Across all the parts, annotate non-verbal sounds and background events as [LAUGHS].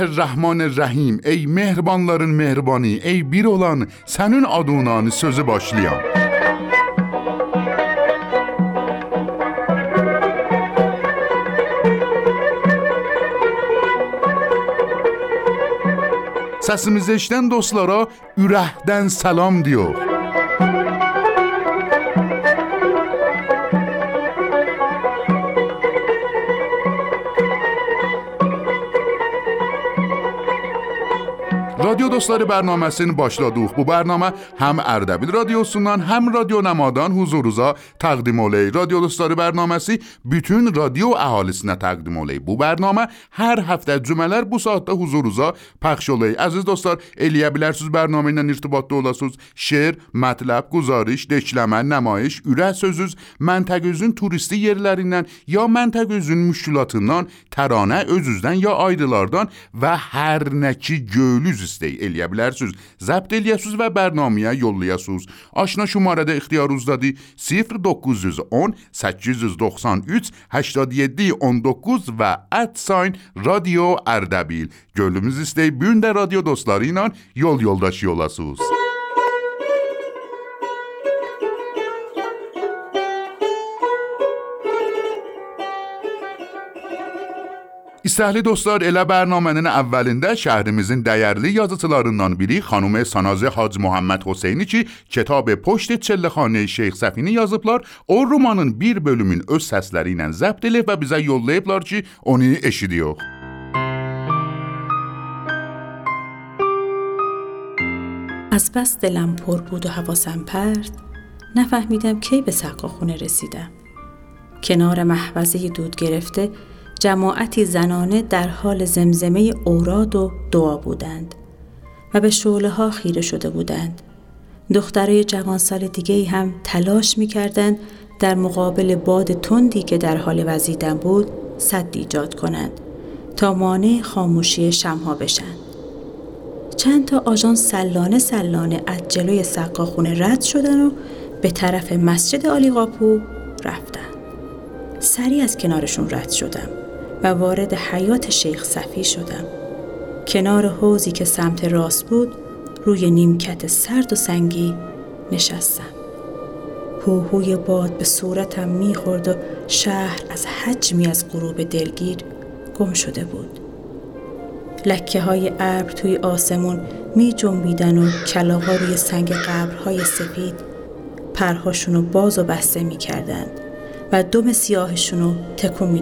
الرحمن الرحیم ey mehribanların mehrbani ey bir olan senin adından sözü başlayan Səsimizi eşidən dostlara ürəkdən salam diyor. Radyo Dostları bərnaməsini başladıq. Bu bərnamə həm Ərdəbil radiosundan, həm Radio Namadan huzurunuza təqdim oley. Radio Dostları bərnaməsi bütün radio əhalisinə təqdim oley. Bu bərnamə hər həftə cümələr bu saatda huzurunuza pəxş oley. Əziz dostlar, eləyə bilərsiniz bərnamə ilə irtibatda olasınız. Şeir, mətləb, guzarış, dekləmə, nəmayiş, ürək sözüz, məntəqəzün turisti yerlərindən ya məntəqəzün müşkülatından, təranə özüzdən ya ayrılardan və hər nə ki göylüz istey eləyə bilərsiniz. Zəbt eləyəsiniz və bərnaməyə yollayasınız. Aşna şumarədə ixtiyarınızdadır 0910 893 87 19 və radio Ərdəbil. Gönlümüz istey bu gün də radio dostları ilə yol yoldaşı olasınız. İstəhli dostlar, elə bərnamənin əvvəlində şəhrimizin dəyərli yazıçılarından biri xanım Sanazə Hac Muhammed Hüseyni ki, kitab Poçt Çelləxanə Şeyx Səfini yazıblar. O romanın bir bölümün öz səsləri ilə zəbt edib və bizə yollayıblar ki, onu eşidiyor. از بس دلم پر بود و حواسم پرد نفهمیدم کی به سقا خونه رسیدم کنار محوزه دود گرفته جماعتی زنانه در حال زمزمه اوراد و دعا بودند و به شعله ها خیره شده بودند. دخترای جوانسال دیگه هم تلاش می کردند در مقابل باد تندی که در حال وزیدن بود صد ایجاد کنند تا مانع خاموشی شمها بشن. چند تا آژان سلانه سلانه از جلوی سقاخونه رد شدن و به طرف مسجد آلی قاپو رفتن. سری از کنارشون رد شدم. و وارد حیات شیخ صفی شدم. کنار حوزی که سمت راست بود روی نیمکت سرد و سنگی نشستم. هوهوی باد به صورتم می‌خورد و شهر از حجمی از غروب دلگیر گم شده بود. لکه های ابر توی آسمون می جنبیدن و کلاها روی سنگ قبرهای سفید پرهاشونو باز و بسته می و دم سیاهشونو تکون می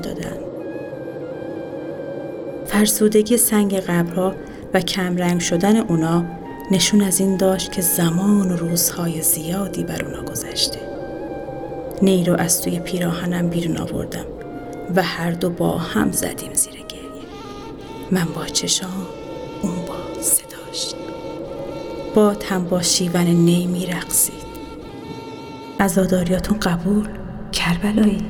فرسودگی سنگ قبرها و کمرنگ شدن اونا نشون از این داشت که زمان و روزهای زیادی بر اونا گذشته. نیرو از توی پیراهنم بیرون آوردم و هر دو با هم زدیم زیر گریه. من با چشام اون با صداش. باد هم با شیون نی میرقصید. ازاداریاتون قبول کربلایی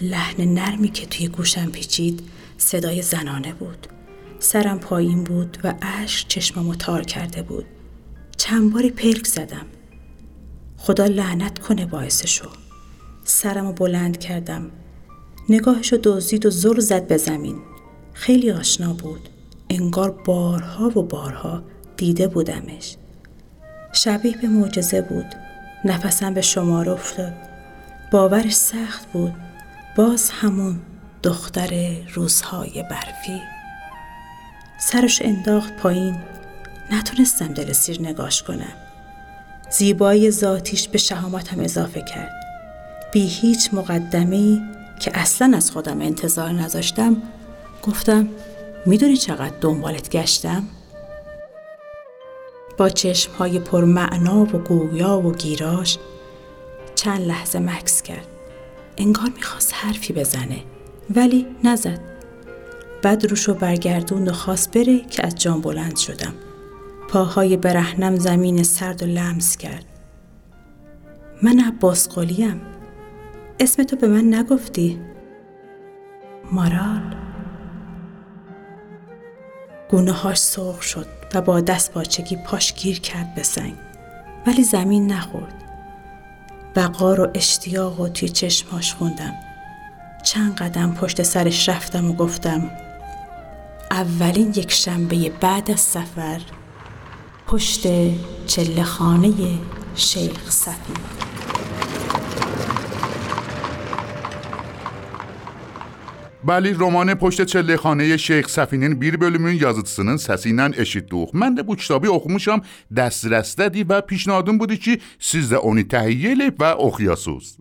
لحن نرمی که توی گوشم پیچید صدای زنانه بود. سرم پایین بود و اشک چشممو تار کرده بود. چند باری پلک زدم. خدا لعنت کنه باعث شو سرمو بلند کردم. نگاهشو دزدید و زل زد به زمین. خیلی آشنا بود. انگار بارها و بارها دیده بودمش. شبیه به معجزه بود. نفسم به شماره افتاد. باورش سخت بود. باز همون. دختر روزهای برفی. سرش انداخت پایین. نتونستم دل سیر نگاش کنم. زیبایی ذاتیش به شهامتم اضافه کرد. بی هیچ مقدمه که اصلا از خودم انتظار نذاشتم گفتم می‌دونی چقدر دنبالت گشتم؟ با چشمهای پر معنا و گویا و گیراش چند لحظه مکس کرد. انگار می‌خواست حرفی بزنه. ولی نزد. بد روشو برگردون و خواست بره که از جان بلند شدم. پاهای برهنم زمین سرد و لمس کرد. من عباس قلیم اسم تو به من نگفتی. مارال. گونه هاش سرخ شد و با دست باچگی پاش گیر کرد به سنگ. ولی زمین نخورد. وقار و اشتیاق و توی چشمهاش خوندم. چند قدم پشت سرش رفتم و گفتم اولین یک شنبه بعد از سفر پشت چله خانه شیخ صفی Bəli, romanı Poçta Çəllixanəyə Şeyx Səfinin bir bölümünün yazıcısının səsi ilə eşitdik. Mən də bu kitabı oxumuşam, dəstrəstədir və pişnahadım budur ki, siz də onu təhiyyə edib və oxuyasınız.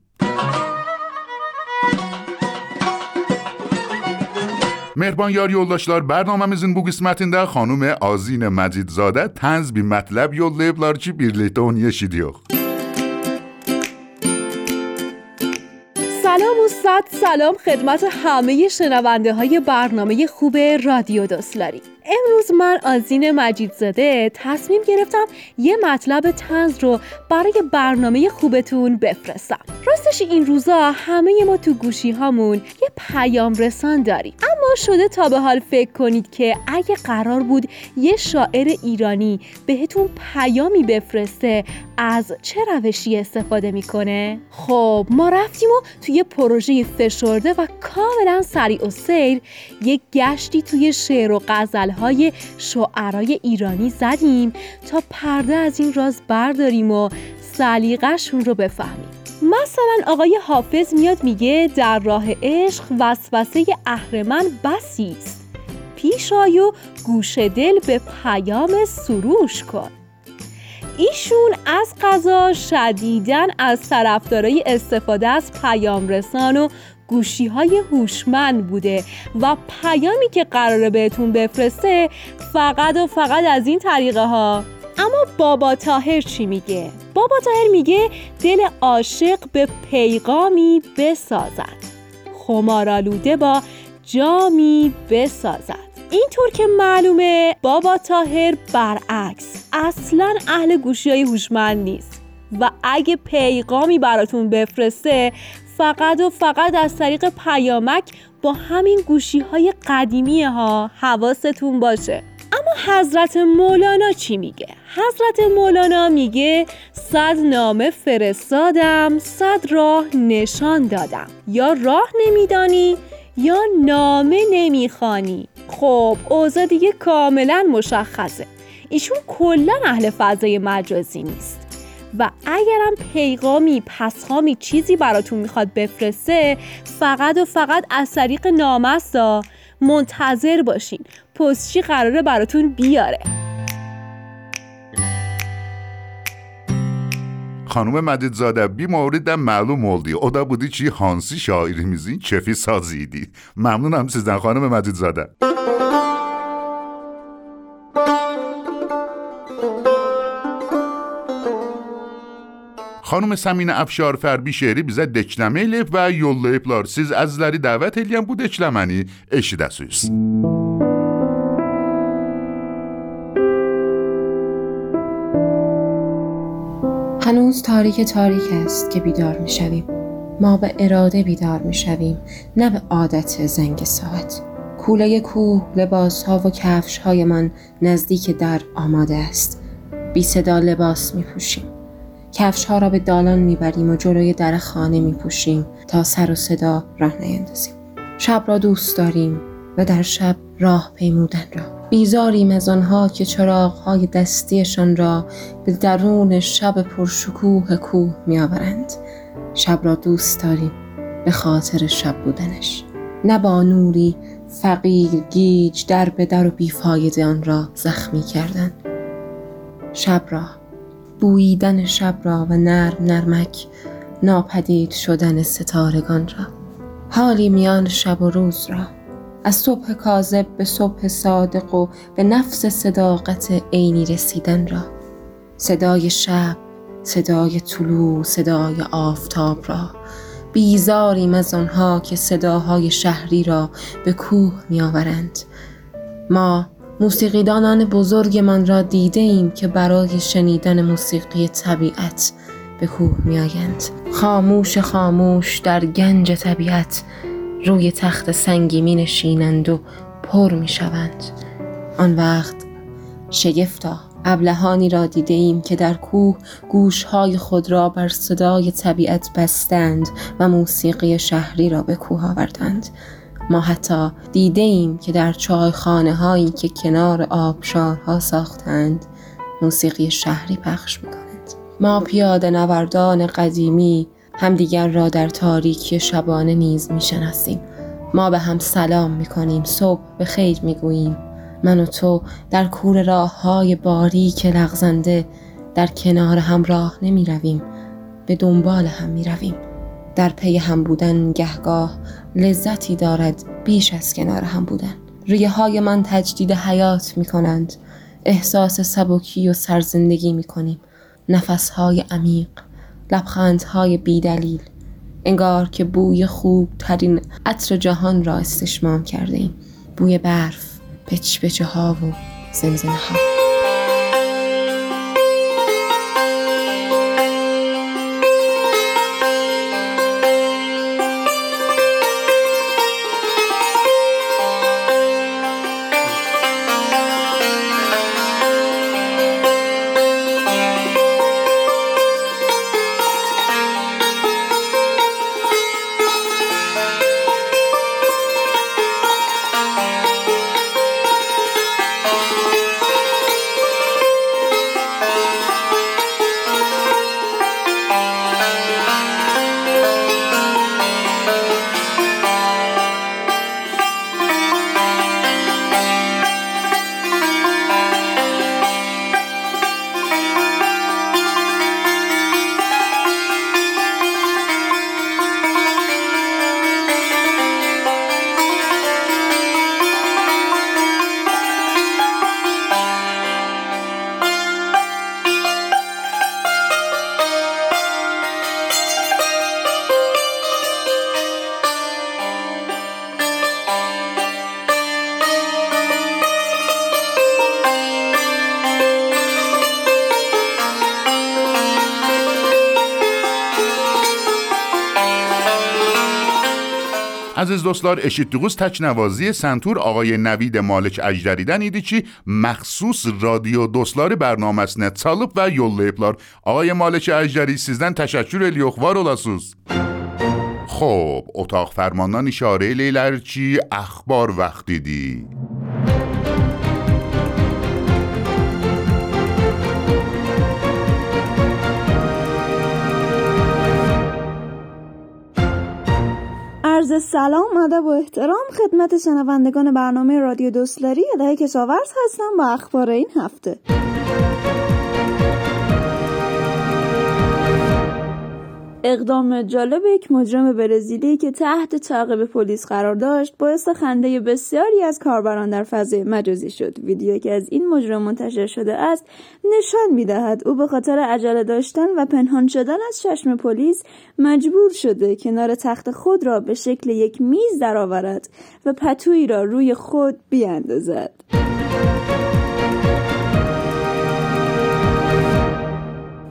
مهربان یاری اولاشلار برنامه مزین بو قسمتین در خانوم آزین مجیدزاده تنز بی مطلب یا لیبلار چی بیر اون یشی سلام و صد سلام خدمت همه شنونده های برنامه خوب رادیو دوستلاری. امروز من آزین مجیدزاده تصمیم گرفتم یه مطلب تنز رو برای برنامه خوبتون بفرستم راستش این روزا همه ما تو گوشی هامون یه پیام رسان داریم اما شده تا به حال فکر کنید که اگه قرار بود یه شاعر ایرانی بهتون پیامی بفرسته از چه روشی استفاده می‌کنه؟ خب ما رفتیم و توی پروژه فشرده و کاملا سریع و سیر یک گشتی توی شعر و غزل های شعرای ایرانی زدیم تا پرده از این راز برداریم و سلیقه‌شون رو بفهمیم. مثلا آقای حافظ میاد میگه در راه عشق وسوسه اهرمن بسی است. پیش آی گوش دل به پیام سروش کن. ایشون از قضا شدیدن از طرفدارای استفاده از پیام رسان و گوشی های هوشمند بوده و پیامی که قراره بهتون بفرسته فقط و فقط از این طریقه ها اما بابا تاهر چی میگه؟ بابا تاهر میگه دل عاشق به پیغامی بسازد. خمارالوده با جامی بسازد. اینطور که معلومه بابا تاهر برعکس اصلا اهل گوشی های هوشمند نیست. و اگه پیغامی براتون بفرسته فقط و فقط از طریق پیامک با همین گوشی های قدیمی ها. حواستون باشه. اما حضرت مولانا چی میگه؟ حضرت مولانا میگه صد نامه فرستادم صد راه نشان دادم. یا راه نمیدانی یا نامه نمی‌خوانی. خب اوضاع دیگه کاملا مشخصه. ایشون کلا اهل فضای مجازی نیست. و اگرم پیغامی پسخامی چیزی براتون می‌خواد بفرسته فقط و فقط از طریق نامستا منتظر باشین. پستچی قراره براتون بیاره. Xanım Mədidzadə bir mövrid də məlum oldu. O da budur ki, hansı şairimizin kefi sazı idi. Məmnunam sizdən xanım Xanım Səminə Əfşarfər bir şeiri bizə dekləmə eləyib və yollayıblar. Siz əzizləri dəvət edən bu dekləməni eşidəsiniz. هنوز تاریک تاریک است که بیدار می شویم. ما به اراده بیدار می شویم نه به عادت زنگ ساعت. کوله کوه لباس ها و کفش های من نزدیک در آماده است. بی صدا لباس می پوشیم. کفش ها را به دالان می بریم و جلوی در خانه می پوشیم تا سر و صدا راه نیندازیم. شب را دوست داریم و در شب راه پیمودن را. بیزاریم از آنها که چراغهای دستیشان را به درون شب پرشکوه کوه میآورند شب را دوست داریم به خاطر شب بودنش نه با نوری فقیر گیج در به در و بیفایده آن را زخمی کردن شب را بوییدن شب را و نرم نرمک ناپدید شدن ستارگان را. حالی میان شب و روز را. از صبح کاذب به صبح صادق و به نفس صداقت عینی رسیدن را. صدای شب صدای طلوع صدای آفتاب را. بیزاریم از آنها که صداهای شهری را به کوه می آورند. ما موسیقیدانان بزرگمان را دیده ایم که برای شنیدن موسیقی طبیعت به کوه می آیند. خاموش خاموش در گنج طبیعت روی تخت سنگی می نشینند و پر می شوند. آن وقت شگفتا ابلهانی را دیده ایم که در کوه گوشهای خود را بر صدای طبیعت بستند و موسیقی شهری را به کوه آوردند ما حتی دیده ایم که در چایخانه هایی که کنار آبشارها ساختند موسیقی شهری پخش می کنند. ما پیاده نوردان قدیمی همدیگر را در تاریکی شبانه نیز می شناسیم. ما به هم سلام می کنیم صبح به خیر می گوییم من و تو در کور راه های باریک لغزنده در کنار هم راه نمی رویم به دنبال هم می رویم در پی هم بودن گهگاه لذتی دارد بیش از کنار هم بودن. ریه های من تجدید حیات می کنند احساس سبکی و سرزندگی می کنیم نفس های عمیق لبخند های بیدلیل. انگار که بوی خوب ترین عطر جهان را استشمام کرده ایم بوی برف پچ پچه ها و زمزمه ها عزیز دوستان اشید دوگوز تکنوازی سنتور آقای نوید مالک اجدریدن دنیدی که مخصوص رادیو دوستان برنامه است نه و یول آقای مالک اجدری سیزدن تشکر الیوخ وار اولاسوز. خوب اتاق فرماندان اشاره لیلر چی؟ اخبار وقتی دی. عرض سلام ادب و احترام خدمت شنوندگان برنامه رادیو دوستلری. الهه کشاورز هستم با اخبار این هفته. اقدام جالب یک مجرم برزیلی که تحت تعقیب پلیس قرار داشت باعث خنده بسیاری از کاربران در فضای مجازی شد. ویدیویی که از این مجرم منتشر شده است نشان می‌دهد او به خاطر عجله داشتن و پنهان شدن از چشم پلیس مجبور شده کنار تخت خود را به شکل یک میز درآورد و پتویی را روی خود بیاندازد.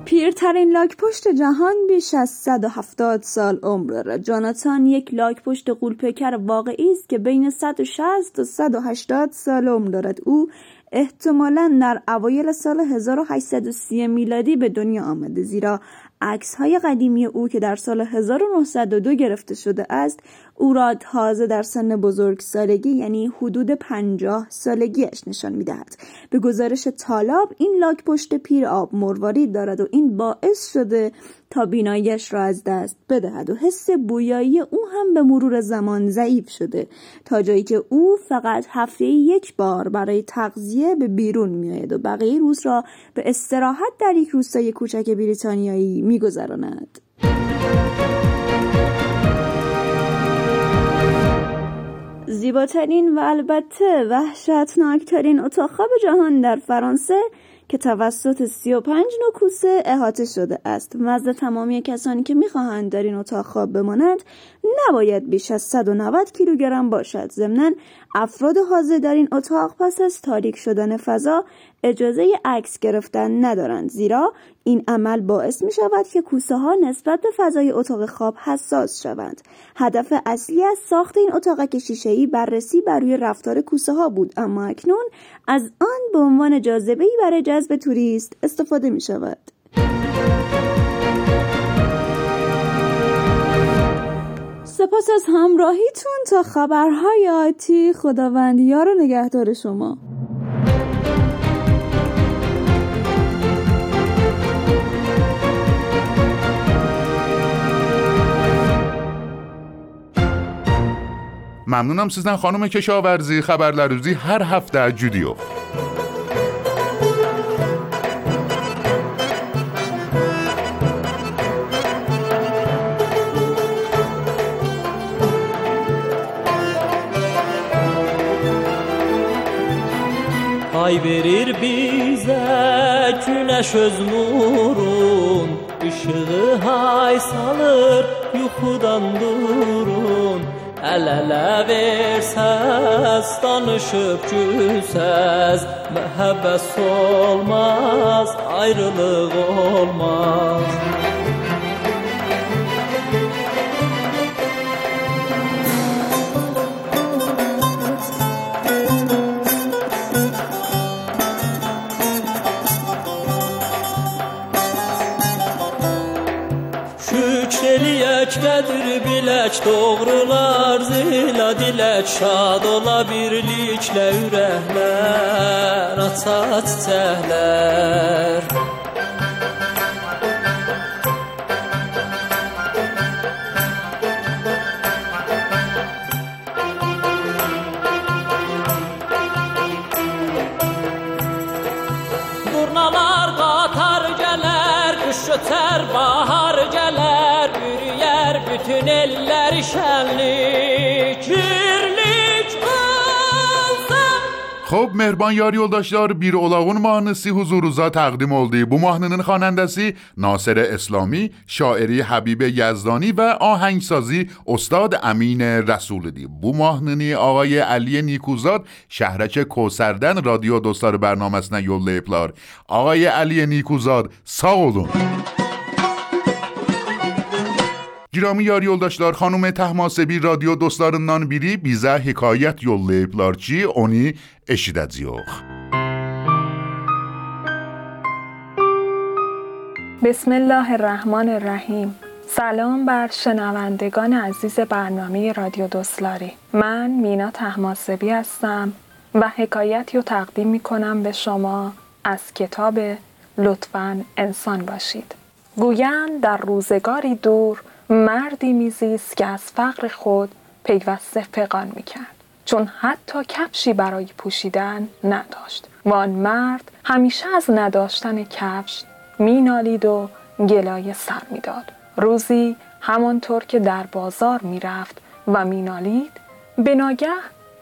پیرترین لاک پشت جهان بیش از 170 سال عمر دارد. جاناتان یک لاک پشت قولپیکر واقعی است که بین 160 تا 180 سال عمر دارد. او احتمالا در اوایل سال 1830 میلادی به دنیا آمده زیرا عکس های قدیمی او که در سال 1902 گرفته شده است او را تازه در سن بزرگ سالگی یعنی حدود پنجاه سالگیش نشان می‌دهد. به گزارش طالاب این لاک پشت پیر آب مروارید دارد و این باعث شده تا بیناییش را از دست بدهد و حس بویایی او هم به مرور زمان ضعیف شده تا جایی که او فقط هفته یک بار برای تغذیه به بیرون میآید و بقیه روز را به استراحت در یک روستای کوچک بریتانیایی میگذراند. زیباترین و البته وحشتناکترین اتاق خواب جهان در فرانسه که توسط 35 نوع کوسه احاطه شده است. مزد تمامی کسانی که می‌خواهند در این اتاق خواب بمانند نباید بیش از 190 کیلوگرم باشد. ضمنا افراد حاضر در این اتاق پس از تاریک شدن فضا اجازه عکس گرفتن ندارند. زیرا این عمل باعث می شود که کوسه ها نسبت به فضای اتاق خواب حساس شوند. هدف اصلی از ساخت این اتاقک شیشه ای بررسی بر روی رفتار کوسه ها بود. اما اکنون از آن به عنوان جاذبه ای برای جذب توریست استفاده می شود. سپاس از همراهیتون تا خبرهای آتی. خداوندی رو نگهدار شما. ممنونم سیزن خانم کشاورزی. خبر لروزی هر هفته جودیو Ay verir bize güneş öz nurun. Işığı hay salır yuxudan durun. Əl-ələ versəz, danışıb gülsəz Məhəbbət olmaz, ayrılıq olmaz Birliktedir bilek doğrular zila dilek Şad ola birlikle ürehler atat tehler. Durnalar qatar gələr, qış ötər, bahar gələr. Bütün şənlik, birlik olsun. خب مهربان یار یولداشlar bir olağun mahnısı huzurunuza təqdim oldu. Bu mahnının xanəndəsi Nasir اسلامی، شاعری حبیب یزدانی و آهنگسازی استاد امین رسولی Bu mahnını آقای علی نیکوزاد شهرک کوسردن رادیو دوستlar برنامesine yollayıblar. آقای علی نیکوزاد sağ olun. Girami yar yoldaşlar, xanım Təhmasəbi radio dostlarından biri bizə hekayət yollayıblar ki, onu eşidəcəyik. بسم الله الرحمن الرحیم. سلام بر شنوندگان عزیز برنامه رادیو دوستلاری. من مینا تحماسبی هستم و حکایتی رو تقدیم می کنم به شما از کتاب لطفاً انسان باشید. گویند در روزگاری دور مردی میزیست که از فقر خود پیوسته فقان می‌کرد. چون حتی کفشی برای پوشیدن نداشت. و آن مرد همیشه از نداشتن کفش مینالید و گلایه سر می‌داد. روزی همانطور که در بازار می‌رفت و مینالید به ناگه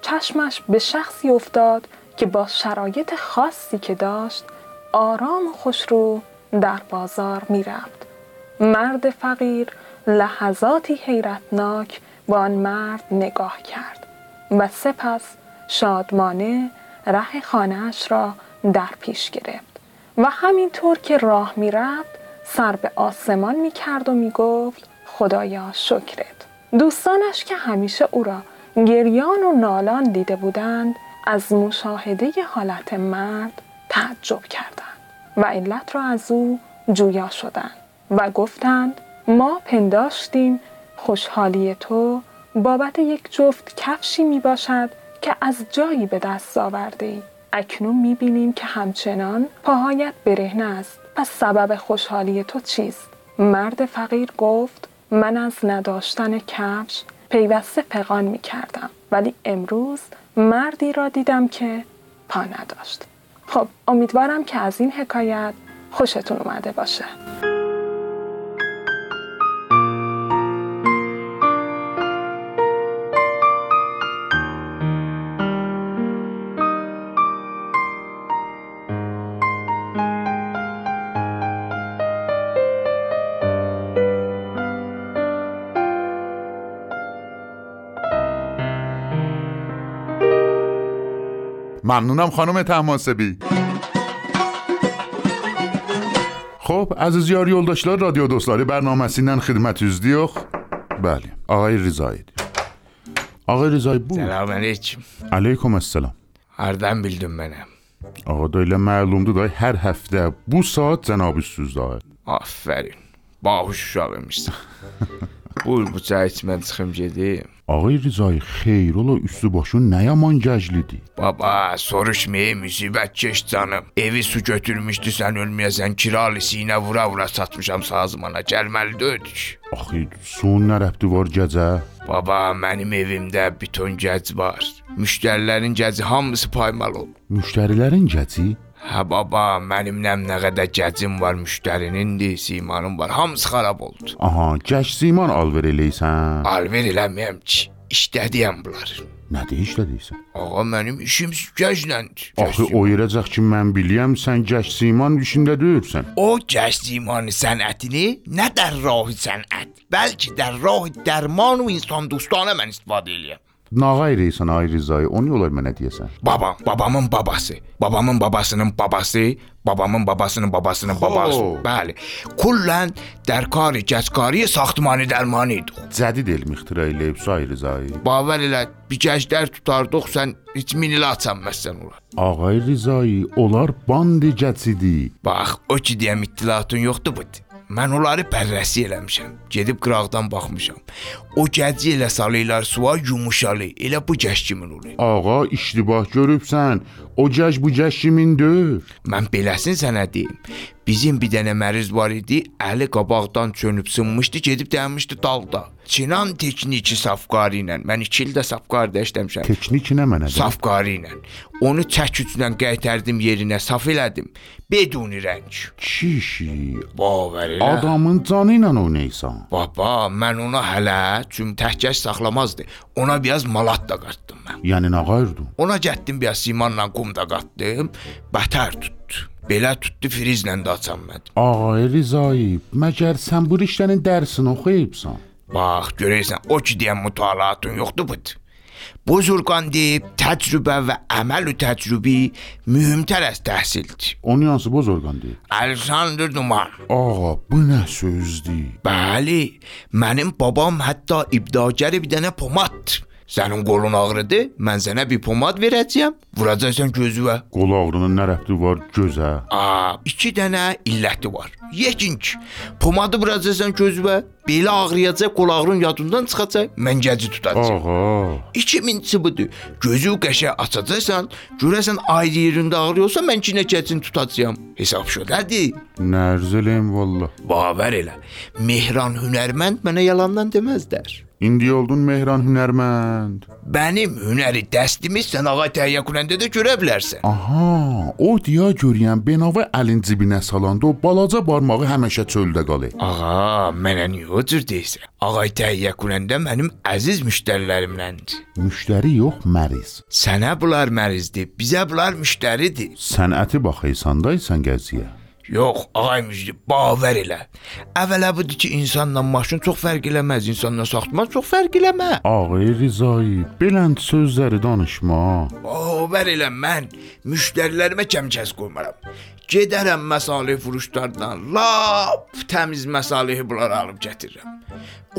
چشمش به شخصی افتاد که با شرایط خاصی که داشت آرام و خوشرو در بازار می‌رفت. مرد فقیر لحظاتی حیرتناک به آن مرد نگاه کرد و سپس شادمانه ره خانهاش را در پیش گرفت و همینطور که راه می‌رفت سر به آسمان می‌کرد و می‌گفت خدایا شکرت. دوستانش که همیشه او را گریان و نالان دیده بودند از مشاهده حالت مرد تعجب کردند و علت را از او جویا شدند و گفتند ما پنداشتیم خوشحالی تو بابت یک جفت کفشی می باشد که از جایی به دست آورده ای. اکنون می بینیم که همچنان پاهایت برهنه است پس سبب خوشحالی تو چیست؟ مرد فقیر گفت من از نداشتن کفش پیوسته فقان می کردم ولی امروز مردی را دیدم که پا نداشت خب امیدوارم که از این حکایت خوشتون اومده باشه ممنونم خانم تحماسبی. خب از زیاری اولداشلار رادیو دوستلاری برنامه سینن خدمت از دیوخ بله آقای ریزایی آقای ریزایی بود. سلام علیکم. علیکم السلام. اردن بیلدم منم آقا دایله معلوم دو دای هر هفته بو ساعت زنابی سوز آفرین. باهوش شاقه میشتم [LAUGHS] Buyur bu çay içmə çıxım gedim. Ağay Rizay xeyr ola üstü başın nə yaman gəclidir. Baba, soruşmayı müsibət keş canım. Evi su götürmüşdü sən ölməyəsən kiralisi ilə vura-vura satmışam sazmana. Gəlməli ödük. Axı son nə rəbti var gecə? Baba, mənim evimdə bir ton gəc var. Müştərilərin gəci hamısı paymal olub. Müştərilərin gəci? Hə baba, mənimlə nə qədər gəcim var, müştərinindir, simanım var, hamısı xarab oldu. Aha, gəc siman alver eləyirsən? Alver eləməyəm ki, işlədiyəm bunlar. Nədir işlədirsən? Ağa, mənim işim gəzləndir. Axı o yerəcək ki, mən bilirəm sən gəz siman işində deyirsən. O gəz siman sənətini nə də rahi sənət, bəlkə də rahi dərman və insan dostanə mən istifadə edirəm. Nağa eləyirsən ay Rizayı, o niyə olar mənə deyəsən? Babam, babamın babası, babamın babasının babası, babamın babasının babasının babası. Bəli. Kullən dərkari, gəskari, saxtmani dərmanı idi. Cədid elm ixtira eləyib say Rizayı. Bavər elə bir gənclər tutardıq, sən heç min ilə açanməzsən ora. Ağay Rizayı, onlar bandi gəcidi. Bax, o ki deyəm ittilatın yoxdur bu. Mən onları pərrəsi eləmişəm. Gedib qıraqdan baxmışam. O gəci elə salırlar suya yumuşalı. Elə bu gəş kimin olur. Ağa iştibah görübsən. O gəş bu gəş kimindir? Mən beləsin sənə deyim. Bizim bir dənə məriz var idi, əli qabaqdan çönüb sınmışdı, gedib dayanmışdı dağda. Çinan tekniki safqarı ilə. Mən 2 ildə safqarda işləmişəm. Teknik nə mənədir? Safqarı ilə. Onu çəküclə qaytardım yerinə, saf elədim. Beduni rəng. Kişi, Baver elə. adamın canı ilə oynayırsan. Baba, mən ona hələ çünki təhkəş saxlamazdı. Ona biraz malat da qatdım mən. Yəni nə qayırdın? Ona getdim biraz simanla qum da qatdım. Bətər tutdu. Belə tutdu frizlə də açanmadı. Ağay Rizay, məgər sən bu işlərin dərsini oxuyubsan? Bax, görürsən, o ki deyən mütalaatın yoxdur bu. Buzurqan deyib, təcrübə və əməl-ü təcrübi mühümtər əz təhsildir. Onun yansı boz orqandır. Aleksandr Duman. Ağa, bu nə sözdür? Bəli, mənim babam hətta ibdagər bir dənə pomaddır. Sənin qolun ağrıdı, mən sənə bir pomad verəcəyəm, vuracaqsan gözünə. Qol ağrının nə rəbti var gözə? A, iki dənə illəti var. Yekinci, pomadı vuracaqsan gözünə, belə ağrıyacaq, qol ağrın yadından çıxacaq, mən gəci tutacağam. Ağa, 2000-ci budur. Gözü qəşə açacaqsan, görəsən ayrı yerində ağrıyorsa mən yenə gəcini tutacağam. Hesab şölədir. nərz eləyim vallah. Baver elə. Mehran hünərmənd mənə yalandan deməzdər. İndi oldun Mehran hünərmənd. Mənim hünəri dəstimi sən ağa təhiyyə kunəndə də görə bilərsən. Aha, o deyə görəyən benava əlin cibinə salanda o balaca barmağı həmişə çöldə qalır. Ağa, mənə niyə o cür deyirsən? Ağa təhiyyə kunəndə mənim əziz müştərilərimləndir. Müştəri yox, məriz. Sənə bunlar mərizdir, bizə bunlar müştəridir. Sənəti baxıysan da sən gəziyə. Yox, ağay müjdə, baver elə. Əvvəla budur ki, insanla maşın çox fərq eləməz, insanla saxtman çox fərq eləmə. Ağay Rizai, belənd sözləri danışma. Baver elə mən müştərilərimə kəmkəs qoymaram. Gedərəm məsalih furuşlardan, lap təmiz məsalihi bunları alıb gətirirəm.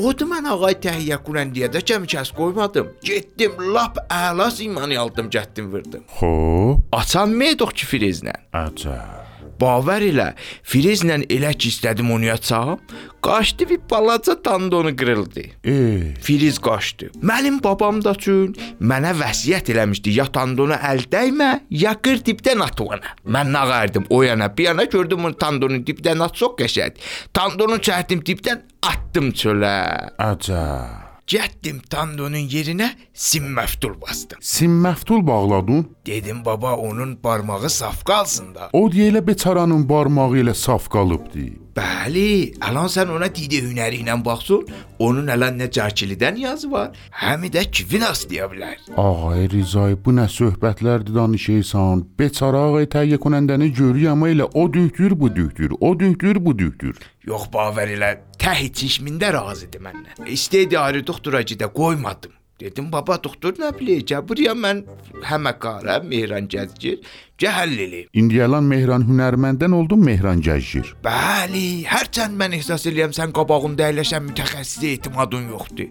Odu mən ağay təhiyyə quran deyə də kəmkəs qoymadım. Getdim lap əla simanı aldım, getdim vurdım. Xoş, Açan meydıq ki frizlə. əcəb. Baver elə frizlə elə ki istədim onu yatsam, qaçdı bir balaca tandonu qırıldı. E, Firiz qaçdı. Mənim babam da üçün mənə vəsiyyət eləmişdi. Ya tandona əl dəymə, ya qır dibdən at ona. Mən nağardım o yana, bir yana gördüm onu tandonun dibdən at çox qəşəng. Tandonu çəkdim dibdən atdım çölə. əcəb. Getdim tandonun yerinə sim məftul bastım. Sim məftul bağladın? Dedim baba onun barmağı saf qalsın da. O deyə elə beçaranın barmağı ilə saf qalıbdı. Bəli, alan sən ona didi hünəri ilə baxsan, onun alan nə cərkilidən yazı var, həm də kivinas deyə bilər. Ağay Rizay, bu nə söhbətlərdir danışırsan? Beçara ağay təhiyyə kunəndəni görürəm elə o dühtür, bu dühtür, o dühtür, bu dühtür. Yox baver elə, təhi çişmində razıdır məndən. İstedi ayrı doktora gedə qoymadım. Dedim baba doktor nə biləcək? Buraya mən həməkara Mehran Gəzgir cəhəll eləyim. İndiyalan Mehran hünərməndən oldun Mehran Gəzgir. Bəli, hərçənd mən ehsas eləyəm sən qabağında əyləşən mütəxəssisə etimadın yoxdur.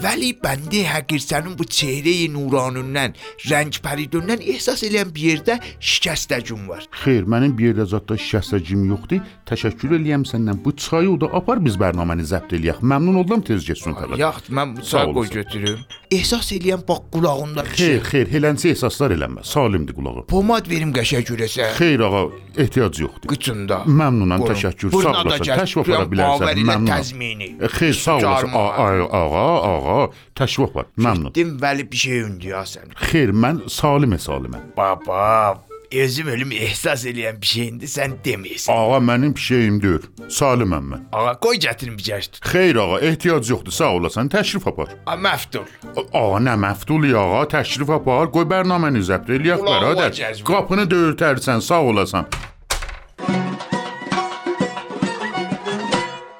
Vəli bəndə həqiqət sənin bu çehreyi nuranından, rəng pəridündən ehsas eləyən bir yerdə şikəstəcün var. Xeyr, mənim bir yerdə zətdə şikəstəcim yoxdur. Təşəkkür eləyəm səndən. Bu çayı o da apar biz bərnaməni zəbt eləyək. Məmnun oldum tez getsin fəqət. Yax, mən bu Sağ çay qoy götürüm. Ehsas eləyən bax şey. Xeyr, xeyr, helənçi ehsaslar eləmə. Salimdir qulağı. Pomad verim qəşəng ürəsə. Xeyr ağa, ehtiyac yoxdur. Qıçında. Məmnunan, Qorun. təşəkkür. Sağ olasın. Təşvif apara bilərsən. Məmnun. E, xeyr, sağ olasın. Ağa, ağa, təşvif apar. Məmnun. Getdim Vəli Pişeyundiyasən. Xeyr, mən Salim Saliməm. Baba, özüm ölüm ehsas eləyən bir şeyindi, sən deməyəsən. Ağa mənim şeyimdir. Saliməm mən. Ağa, qoy gətirim bir gəst. Xeyr ağa, ehtiyac yoxdur. Sağ olasın. Təşrif apar. A, məftul. Ağa nə məftuli ağa, təşrif apar. Qoy bərnaməni zəbt eləyək bərədər. Qapını döyürtərsən, sağ olasan.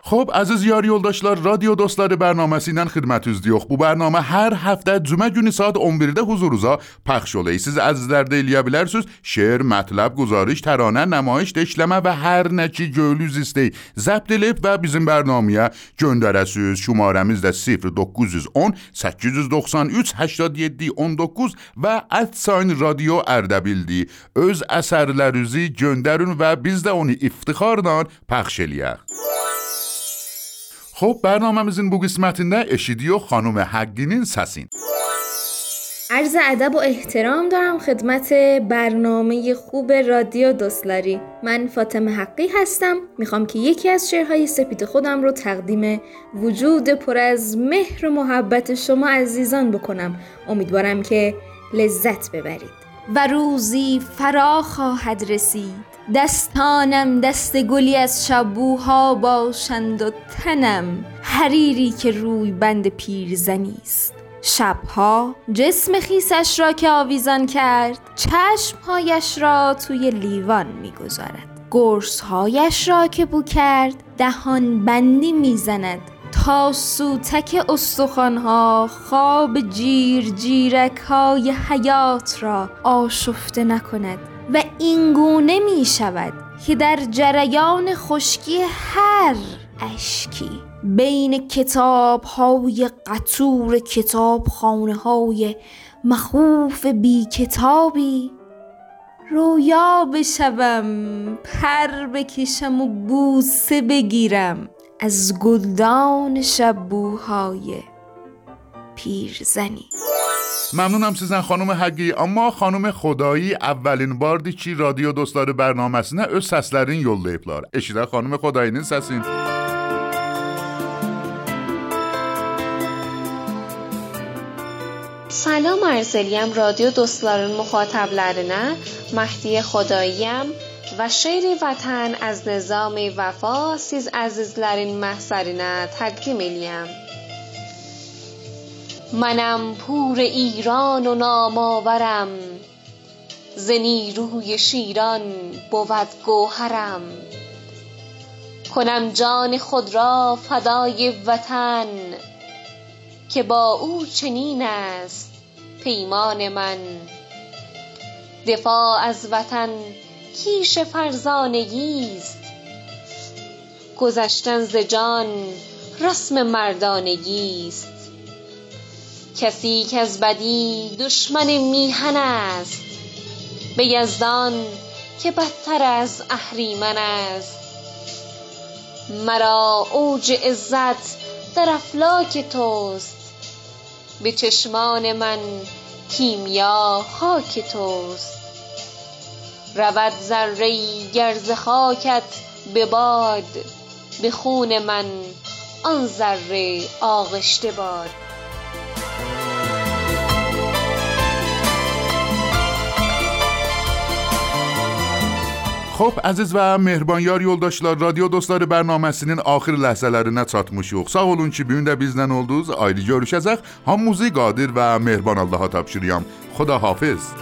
Xo'p, aziz yor yo'ldoshlar, radio do'stlari barnomasidan xizmatingizda yo'q. Bu barnoma har hafta cuma kuni soat 11da huzuruza paxsh olay. Siz azizlar deyilə bilərsiz, şeir, mətlab, guzariş, təranə, namayiş, deşləmə və hər nəçi göylüz istəy. Zəbt edib və bizim barnomaya göndərəsiz. Şumarəmiz də 0910 893 87 19 və @sign radio Ardabildi. Öz əsərlərinizi göndərin və biz də onu iftixarla paxş eləyək. خب برنامه‌مizin bu qismətində eşidiyor خانم حقینین سسین. عرض ادب و احترام دارم خدمت برنامه خوب رادیو دوستلاری. من فاطمه حقی هستم. می‌خوام که یکی از شعرهای سپید خودم رو تقدیم وجود پر از مهر و محبت شما عزیزان بکنم. امیدوارم که لذت ببرید. و روزی فرا خواهد رسید. دستانم دست گلی از شبوها باشند و تنم حریری که روی بند پیرزنی است. شبها جسم خیسش را که آویزان کرد چشمهایش را توی لیوان می‌گذارد. گرسهایش را که بو کرد دهان بندی می‌زند تا سوتک استخوانها خواب جیر جیرک های حیات را آشفته نکند. و اینگونه می شود که در جریان خشکی هر اشکی بین کتاب های قطور کتاب خانه های مخوف بی کتابی رویا بشوم پر بکشم و بوسه بگیرم از گلدان شبوهای پیرزنی. است ممنونم سیزن خانم حقی. اما خانم خدایی اولین بار دی چی رادیو دوست داره برنامه سینه او سسلرین یول دیپ لار اشیده خانم خدایی نین سسین سلام ارزلیم رادیو دوست مخاطب لرنه. مهدی خداییم و شیر وطن از نظام وفا سیز عزیز لرین محصرینه تقدیم الیم منم پور ایران و نامآورم. ز نیروی شیران بود گوهرم. کنم جان خود را فدای وطن که با او چنین است پیمان من. دفاع از وطن کیش فرزانگی است. گذشتن ز جان رسم مردانگی است. کسی که از بدی دشمن میهن است. به یزدان که بدتر از اهریمن است. مرا اوج عزت در افلاک توست. به چشمان من کیمیا خاک توست. رود ذره گرز خاکت به باد به خون من آن ذره آغشته باد. Xoş, əziz və mehriban yar yoldaşlar, radio dostları bərnaməsinin axır ləhzələrinə çatmışıq. Sağ olun ki, bu gün də bizlə oldunuz. Ayrı görüşəcək. Hamınızı qadir və mehriban Allaha tapşırıram. Xuda hafiz.